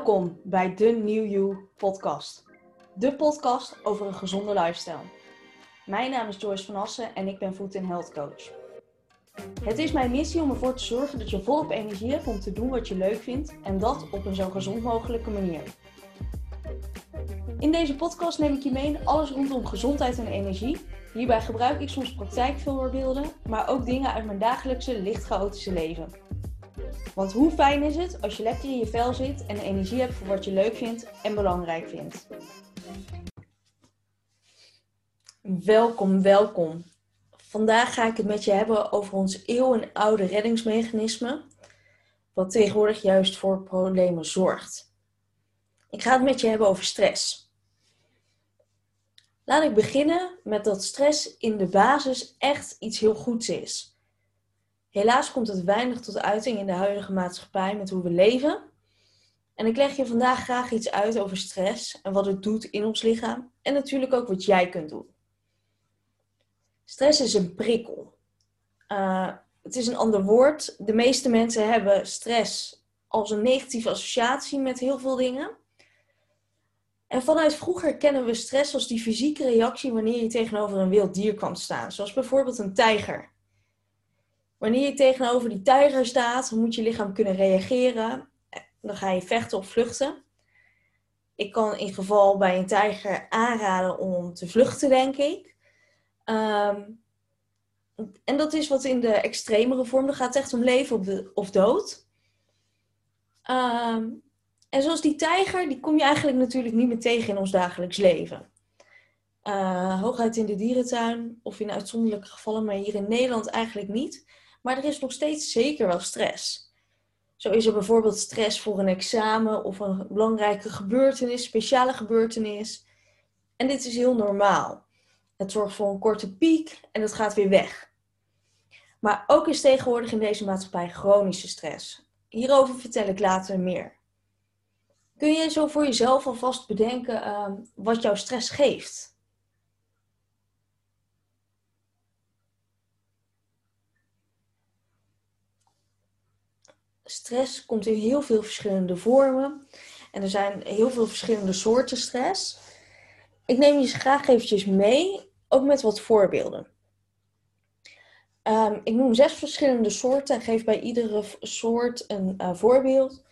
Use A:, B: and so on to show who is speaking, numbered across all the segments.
A: Welkom bij de New You podcast. De podcast over een gezonde lifestyle. Mijn naam is Joyce van Assen en ik ben Food Health Coach. Het is mijn missie om ervoor te zorgen dat je volop energie hebt om te doen wat je leuk vindt en dat op een zo gezond mogelijke manier. In deze podcast neem ik je mee in alles rondom gezondheid en energie. Hierbij gebruik ik soms praktijkvoorbeelden, maar ook dingen uit mijn dagelijkse licht chaotische leven. Want hoe fijn is het als je lekker in je vel zit en energie hebt voor wat je leuk vindt en belangrijk vindt. Welkom, welkom. Vandaag ga ik het met je hebben over ons eeuwenoude reddingsmechanisme, wat tegenwoordig juist voor problemen zorgt. Ik ga het met je hebben over stress. Laat ik beginnen met dat stress in de basis echt iets heel goeds is. Helaas komt het weinig tot uiting in de huidige maatschappij met hoe we leven. En ik leg je vandaag graag iets uit over stress en wat het doet in ons lichaam en natuurlijk ook wat jij kunt doen. Stress is een prikkel. Uh, het is een ander woord. De meeste mensen hebben stress als een negatieve associatie met heel veel dingen. En vanuit vroeger kennen we stress als die fysieke reactie wanneer je tegenover een wild dier kwam staan, zoals bijvoorbeeld een tijger. Wanneer je tegenover die tijger staat, moet je lichaam kunnen reageren. Dan ga je vechten of vluchten. Ik kan in geval bij een tijger aanraden om te vluchten, denk ik. Ehm, en dat is wat in de extremere vorm. Dan gaat het echt om leven of dood. Ehm, en zoals die tijger, die kom je eigenlijk natuurlijk niet meer tegen in ons dagelijks leven. Uh, hooguit in de dierentuin of in uitzonderlijke gevallen, maar hier in Nederland eigenlijk niet. Maar er is nog steeds zeker wel stress. Zo is er bijvoorbeeld stress voor een examen of een belangrijke gebeurtenis, speciale gebeurtenis. En dit is heel normaal. Het zorgt voor een korte piek en het gaat weer weg. Maar ook is tegenwoordig in deze maatschappij chronische stress. Hierover vertel ik later meer. Kun je zo voor jezelf alvast bedenken uh, wat jouw stress geeft? Stress komt in heel veel verschillende vormen. En er zijn heel veel verschillende soorten stress. Ik neem je graag eventjes mee, ook met wat voorbeelden. Um, ik noem zes verschillende soorten en geef bij iedere soort een uh, voorbeeld.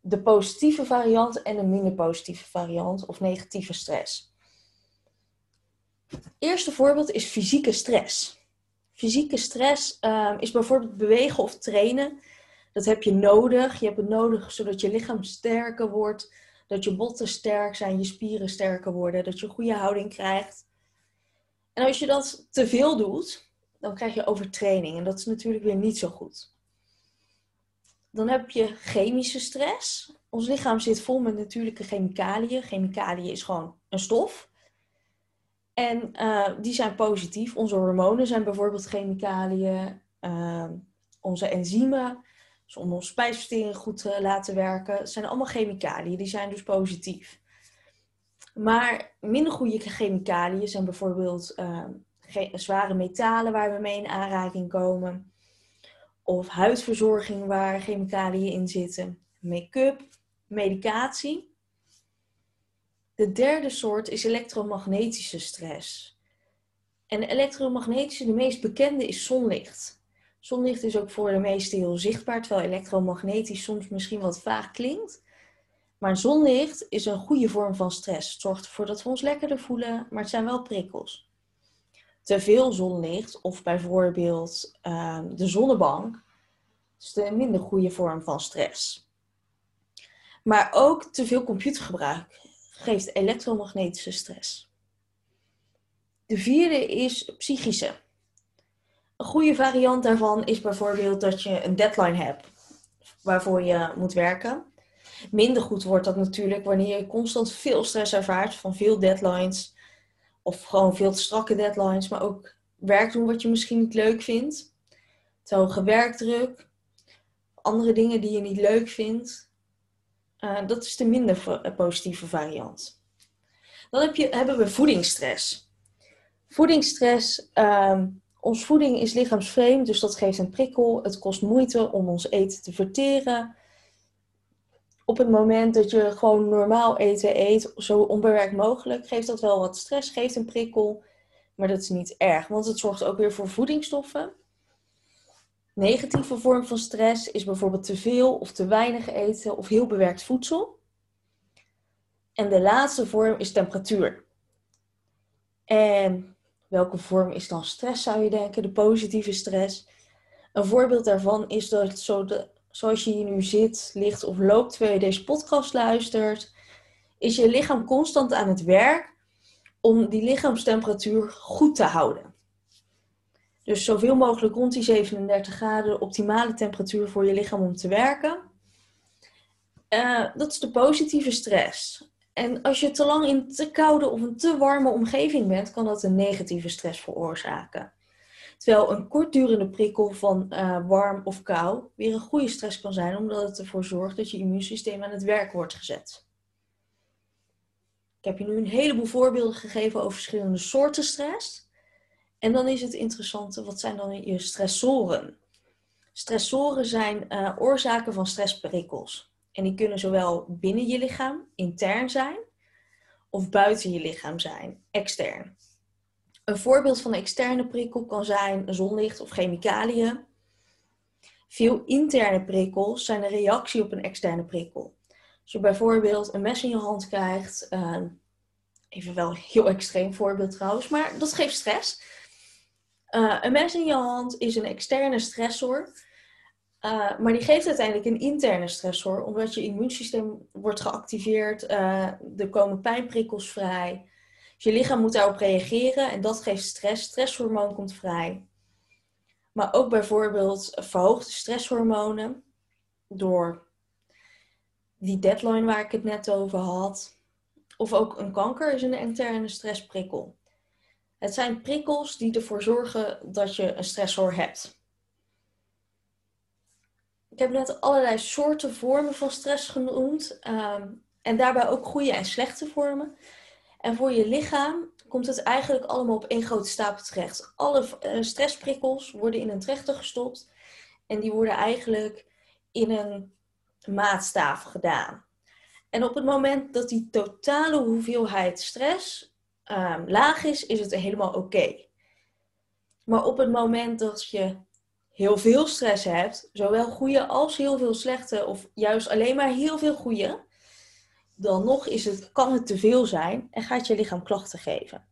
A: De positieve variant en een minder positieve variant of negatieve stress. Eerste voorbeeld is fysieke stress. Fysieke stress um, is bijvoorbeeld bewegen of trainen dat heb je nodig. Je hebt het nodig zodat je lichaam sterker wordt, dat je botten sterk zijn, je spieren sterker worden, dat je een goede houding krijgt. En als je dat te veel doet, dan krijg je overtraining en dat is natuurlijk weer niet zo goed. Dan heb je chemische stress. Ons lichaam zit vol met natuurlijke chemicaliën. Chemicaliën is gewoon een stof. En uh, die zijn positief. Onze hormonen zijn bijvoorbeeld chemicaliën. Uh, onze enzymen om onze spijsvertering goed te laten werken. Het zijn allemaal chemicaliën, die zijn dus positief. Maar minder goede chemicaliën zijn bijvoorbeeld uh, zware metalen waar we mee in aanraking komen. Of huidverzorging waar chemicaliën in zitten. Make-up, medicatie. De derde soort is elektromagnetische stress. En elektromagnetische, de meest bekende, is zonlicht. Zonlicht is ook voor de meesten heel zichtbaar, terwijl elektromagnetisch soms misschien wat vaag klinkt. Maar zonlicht is een goede vorm van stress. Het zorgt ervoor dat we ons lekkerder voelen, maar het zijn wel prikkels. Te veel zonlicht, of bijvoorbeeld uh, de zonnebank, is een minder goede vorm van stress. Maar ook te veel computergebruik geeft elektromagnetische stress. De vierde is psychische. Een goede variant daarvan is bijvoorbeeld dat je een deadline hebt waarvoor je moet werken. Minder goed wordt dat natuurlijk wanneer je constant veel stress ervaart van veel deadlines. Of gewoon veel te strakke deadlines, maar ook werk doen wat je misschien niet leuk vindt. Te hoge. Andere dingen die je niet leuk vindt. Uh, dat is de minder positieve variant. Dan heb je, hebben we voedingsstress. Voedingsstress uh, ons voeding is lichaamsvreemd, dus dat geeft een prikkel. Het kost moeite om ons eten te verteren. op het moment dat je gewoon normaal eten eet, zo onbewerkt mogelijk, geeft dat wel wat stress, geeft een prikkel. Maar dat is niet erg, want het zorgt ook weer voor voedingsstoffen. Negatieve vorm van stress is bijvoorbeeld te veel of te weinig eten of heel bewerkt voedsel. En de laatste vorm is temperatuur. En welke vorm is dan stress, zou je denken? De positieve stress. Een voorbeeld daarvan is dat zo zoals je hier nu zit, ligt of loopt terwijl je deze podcast luistert, is je lichaam constant aan het werk om die lichaamstemperatuur goed te houden. Dus zoveel mogelijk rond die 37 graden, de optimale temperatuur voor je lichaam om te werken. Uh, dat is de positieve stress. En als je te lang in te koude of een te warme omgeving bent, kan dat een negatieve stress veroorzaken. Terwijl een kortdurende prikkel van uh, warm of kou weer een goede stress kan zijn, omdat het ervoor zorgt dat je immuunsysteem aan het werk wordt gezet. Ik heb je nu een heleboel voorbeelden gegeven over verschillende soorten stress. En dan is het interessante, wat zijn dan je stressoren? Stressoren zijn uh, oorzaken van stressprikkels. En die kunnen zowel binnen je lichaam, intern zijn, of buiten je lichaam zijn, extern. Een voorbeeld van een externe prikkel kan zijn zonlicht of chemicaliën. Veel interne prikkels zijn een reactie op een externe prikkel. Als je bijvoorbeeld een mes in je hand krijgt, uh, even wel een heel extreem voorbeeld trouwens, maar dat geeft stress. Uh, een mes in je hand is een externe stressor, uh, maar die geeft uiteindelijk een interne stressor, omdat je immuunsysteem wordt geactiveerd, er komen pijnprikkels vrij. Dus je lichaam moet daarop reageren en dat geeft stress. Stresshormoon komt vrij. Maar ook bijvoorbeeld verhoogde stresshormonen door die deadline waar ik het net over had. Of ook een kanker is een interne stressprikkel. Het zijn prikkels die ervoor zorgen dat je een stressor hebt. Heb net allerlei soorten vormen van stress genoemd. Um, en daarbij ook goede en slechte vormen. En voor je lichaam komt het eigenlijk allemaal op één grote stapel terecht. Alle eh, stressprikkels worden in een trechter gestopt en die worden eigenlijk in een maatstaaf gedaan. En op het moment dat die totale hoeveelheid stress um, laag is, is het helemaal oké. Maar op het moment dat je heel veel stress hebt, zowel goede als heel veel slechte, of juist alleen maar heel veel goede, dan nog is het, kan het te veel zijn en gaat je lichaam klachten geven.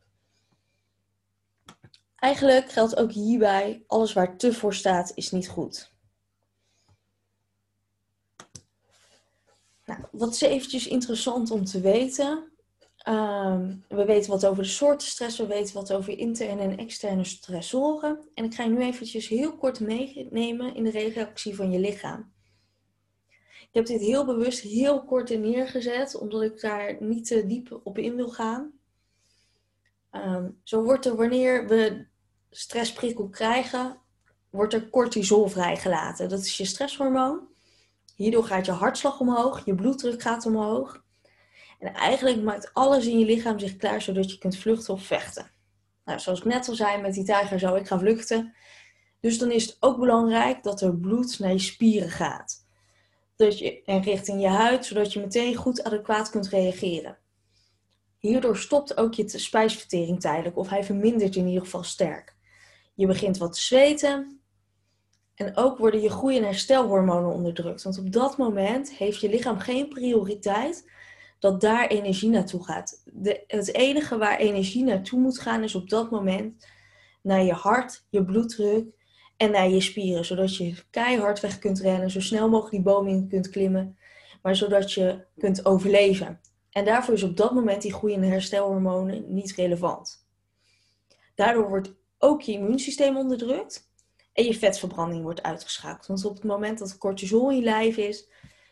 A: Eigenlijk geldt ook hierbij, alles waar te voor staat is niet goed. Nou, wat is eventjes interessant om te weten. Ehm, we weten wat over de soorten stress, we weten wat over interne en externe stressoren. En ik ga je nu eventjes heel kort meenemen in de reactie van je lichaam. Ik heb dit heel bewust heel kort in neergezet, omdat ik daar niet te diep op in wil gaan. Ehm, zo wordt er wanneer we stressprikkel krijgen, wordt er cortisol vrijgelaten. Dat is je stresshormoon. Hierdoor gaat je hartslag omhoog, je bloeddruk gaat omhoog. En eigenlijk maakt alles in je lichaam zich klaar zodat je kunt vluchten of vechten. Nou, zoals ik net al zei met die tijger zou ik gaan vluchten. Dus dan is het ook belangrijk dat er bloed naar je spieren gaat dat je, en richting je huid, zodat je meteen goed adequaat kunt reageren. Hierdoor stopt ook je spijsvertering tijdelijk, of hij vermindert in ieder geval sterk. Je begint wat te zweten. En ook worden je groei- en herstelhormonen onderdrukt. Want op dat moment heeft je lichaam geen prioriteit dat daar energie naartoe gaat. De, het enige waar energie naartoe moet gaan is op dat moment naar je hart, je bloeddruk en naar je spieren, zodat je keihard weg kunt rennen, zo snel mogelijk die boom in kunt klimmen, maar zodat je kunt overleven. En daarvoor is op dat moment die groeiende herstelhormonen niet relevant. Daardoor wordt ook je immuunsysteem onderdrukt en je vetverbranding wordt uitgeschakeld. Want op het moment dat cortisol in je lijf is,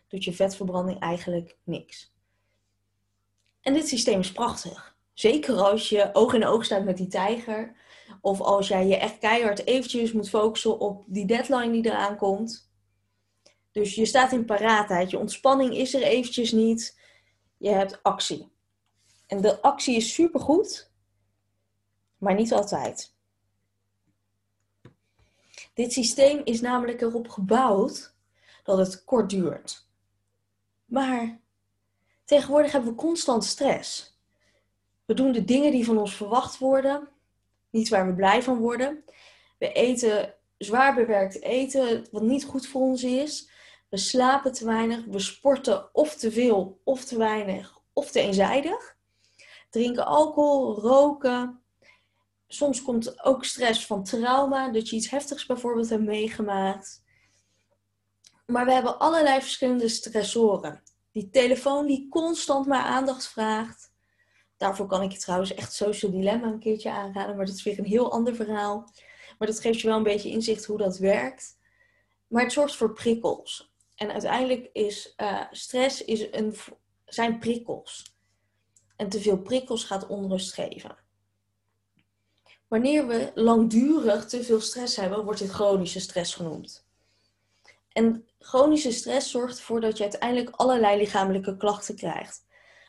A: doet je vetverbranding eigenlijk niks. En dit systeem is prachtig. Zeker als je oog in oog staat met die tijger of als jij je echt keihard eventjes moet focussen op die deadline die eraan komt. Dus je staat in paraatheid. Je ontspanning is er eventjes niet. Je hebt actie. En de actie is supergoed, maar niet altijd. Dit systeem is namelijk erop gebouwd dat het kort duurt. Maar tegenwoordig hebben we constant stress. We doen de dingen die van ons verwacht worden, niet waar we blij van worden. We eten zwaar bewerkt eten, wat niet goed voor ons is. We slapen te weinig, we sporten of te veel, of te weinig, of te eenzijdig. Drinken alcohol, roken. Soms komt ook stress van trauma, dat je iets heftigs bijvoorbeeld hebt meegemaakt. Maar we hebben allerlei verschillende stressoren. Die telefoon die constant maar aandacht vraagt. Daarvoor kan ik je trouwens echt Social Dilemma een keertje aanraden, maar dat is weer een heel ander verhaal. Maar dat geeft je wel een beetje inzicht hoe dat werkt. Maar het zorgt voor prikkels. En uiteindelijk is uh, stress is een, zijn prikkels. En te veel prikkels gaat onrust geven. Wanneer we langdurig te veel stress hebben, wordt dit chronische stress genoemd. En chronische stress zorgt ervoor dat je uiteindelijk allerlei lichamelijke klachten krijgt.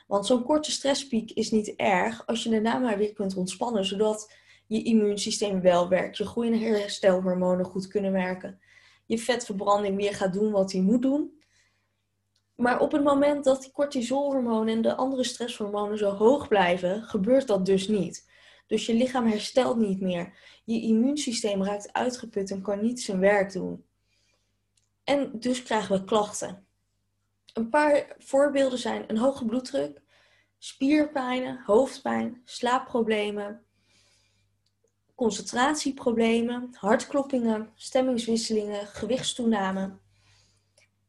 A: Want zo'n korte stresspiek is niet erg als je daarna maar weer kunt ontspannen, zodat je immuunsysteem wel werkt, je groei- en herstelhormonen goed kunnen werken, je vetverbranding weer gaat doen wat hij moet doen. Maar op het moment dat die cortisolhormonen en de andere stresshormonen zo hoog blijven, gebeurt dat dus niet. Dus je lichaam herstelt niet meer. Je immuunsysteem raakt uitgeput en kan niet zijn werk doen. En dus krijgen we klachten. Een paar voorbeelden zijn een hoge bloeddruk, spierpijnen, hoofdpijn, slaapprobleem, concentratieproblemen, hartkloppingen, stemmingswisselingen, gewichtstoename,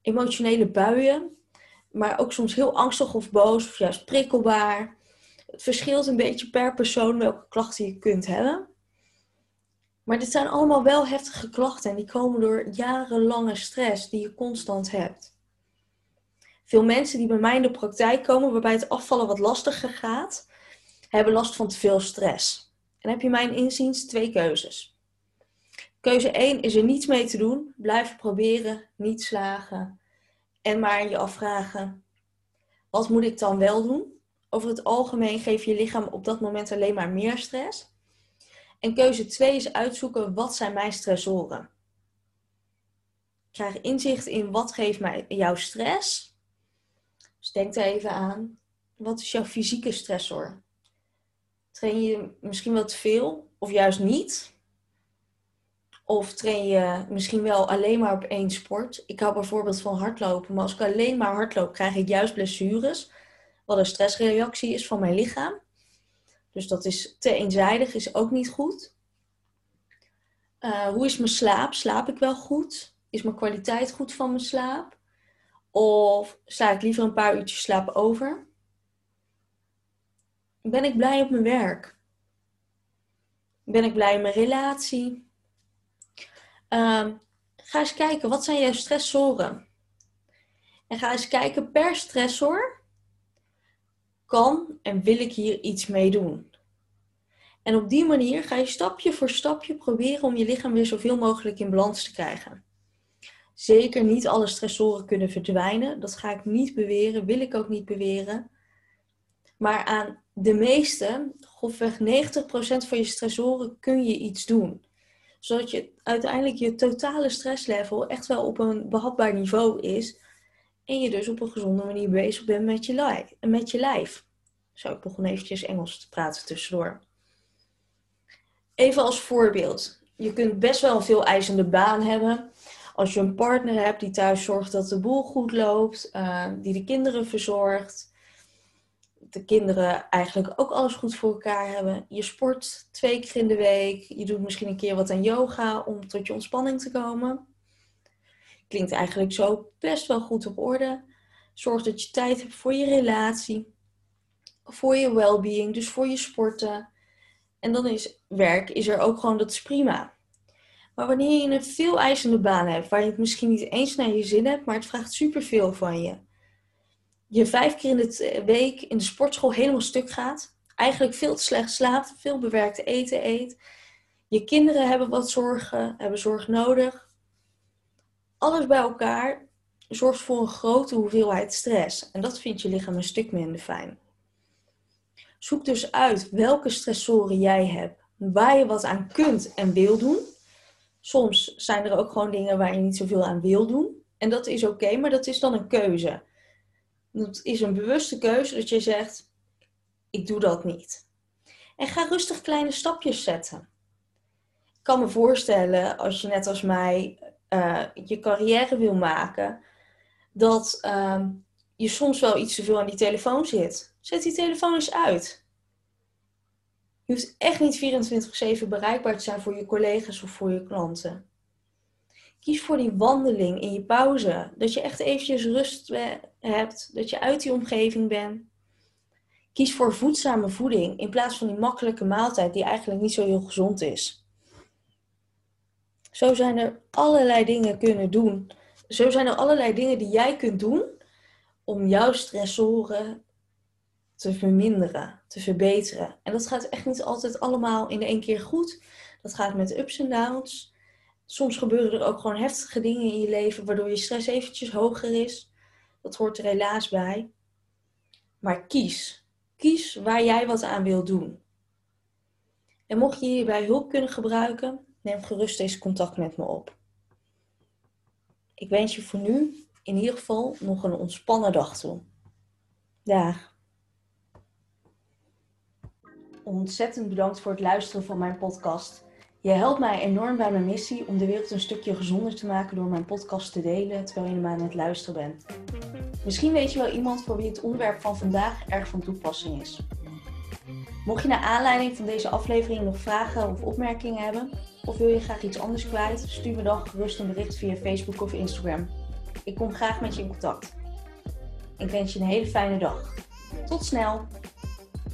A: emotionele buien, maar ook soms heel angstig of boos of juist prikkelbaar. Het verschilt een beetje per persoon welke klachten je kunt hebben. Maar dit zijn allemaal wel heftige klachten en die komen door jarenlange stress die je constant hebt. Veel mensen die bij mij in de praktijk komen, waarbij het afvallen wat lastiger gaat, hebben last van te veel stress. En heb je mijn inziens twee keuzes. Keuze 1 is er niets mee te doen. Blijven proberen, niet slagen. En maar je afvragen, wat moet ik dan wel doen? Over het algemeen geeft je lichaam op dat moment alleen maar meer stress. En keuze 2 is uitzoeken, wat zijn mijn stressoren? Krijg inzicht in wat geeft mij jouw stress. Dus denk er even aan, wat is jouw fysieke stressor? Train je misschien wel te veel of juist niet? Of train je misschien wel alleen maar op één sport? Ik hou bijvoorbeeld van hardlopen, maar als ik alleen maar hardloop, krijg ik juist blessures. Wat een stressreactie is van mijn lichaam. Dus dat is te eenzijdig, is ook niet goed. Uh, hoe is mijn slaap? Slaap ik wel goed? Is mijn kwaliteit goed van mijn slaap? Of sla ik liever een paar uurtjes slaap over? Ben ik blij op mijn werk? Ben ik blij in mijn relatie? Uh, ga eens kijken, wat zijn jouw stressoren? En ga eens kijken per stressor. Kan en wil ik hier iets mee doen? En op die manier ga je stapje voor stapje proberen om je lichaam weer zoveel mogelijk in balans te krijgen. Zeker niet alle stressoren kunnen verdwijnen. Dat ga ik niet beweren, wil ik ook niet beweren. Maar aan de meeste, grofweg 90% van je stressoren, kun je iets doen. Zodat je uiteindelijk je totale stresslevel echt wel op een behapbaar niveau is. En je dus op een gezonde manier bezig bent met je, lijf. Met je lijf. Zo, ik begon eventjes Engels te praten tussendoor. Even als voorbeeld. Je kunt best wel een veel eisende baan hebben. Als je een partner hebt die thuis zorgt dat de boel goed loopt, uh, die de kinderen verzorgt, de kinderen eigenlijk ook alles goed voor elkaar hebben. Je sport twee keer in de week. Je doet misschien een keer wat aan yoga om tot je ontspanning te komen. Klinkt eigenlijk zo best wel goed op orde. Zorg dat je tijd hebt voor je relatie, voor je well-being, dus voor je sporten. En dan is werk is er ook gewoon, dat is prima. Maar wanneer je een veel eisende baan hebt, waar je het misschien niet eens naar je zin hebt, maar het vraagt superveel van je je vijf keer in de week in de sportschool helemaal stuk gaat. Eigenlijk veel te slecht slaapt, veel bewerkt eten eet. Je kinderen hebben wat zorgen, hebben zorg nodig. Alles bij elkaar zorgt voor een grote hoeveelheid stress. En dat vindt je lichaam een stuk minder fijn. Zoek dus uit welke stressoren jij hebt, waar je wat aan kunt en wil doen. Soms zijn er ook gewoon dingen waar je niet zoveel aan wil doen. En dat is oké, maar dat is dan een keuze. Dat is een bewuste keuze dat je zegt: ik doe dat niet. En ga rustig kleine stapjes zetten. Ik kan me voorstellen, als je net als mij uh, je carrière wil maken, dat uh, je soms wel iets te veel aan die telefoon zit. Zet die telefoon eens uit. Je hoeft echt niet 24-7 bereikbaar te zijn voor je collega's of voor je klanten. Kies voor die wandeling in je pauze. Dat je echt eventjes rust hebt. Dat je uit die omgeving bent. Kies voor voedzame voeding in plaats van die makkelijke maaltijd die eigenlijk niet zo heel gezond is. Zo zijn er allerlei dingen kunnen doen. Zo zijn er allerlei dingen die jij kunt doen om jouw stressoren te verminderen, te verbeteren. En dat gaat echt niet altijd allemaal in één keer goed. Dat gaat met ups en downs. Soms gebeuren er ook gewoon heftige dingen in je leven waardoor je stress eventjes hoger is. Dat hoort er helaas bij. Maar kies. Kies waar jij wat aan wil doen. En mocht je hierbij hulp kunnen gebruiken, neem gerust eens contact met me op. Ik wens je voor nu in ieder geval nog een ontspannen dag toe. Dag. Ontzettend bedankt voor het luisteren van mijn podcast. Je helpt mij enorm bij mijn missie om de wereld een stukje gezonder te maken door mijn podcast te delen terwijl je aan het luisteren bent. Misschien weet je wel iemand voor wie het onderwerp van vandaag erg van toepassing is. Mocht je naar aanleiding van deze aflevering nog vragen of opmerkingen hebben, of wil je graag iets anders kwijt, stuur me dan gerust een bericht via Facebook of Instagram. Ik kom graag met je in contact. Ik wens je een hele fijne dag. Tot snel!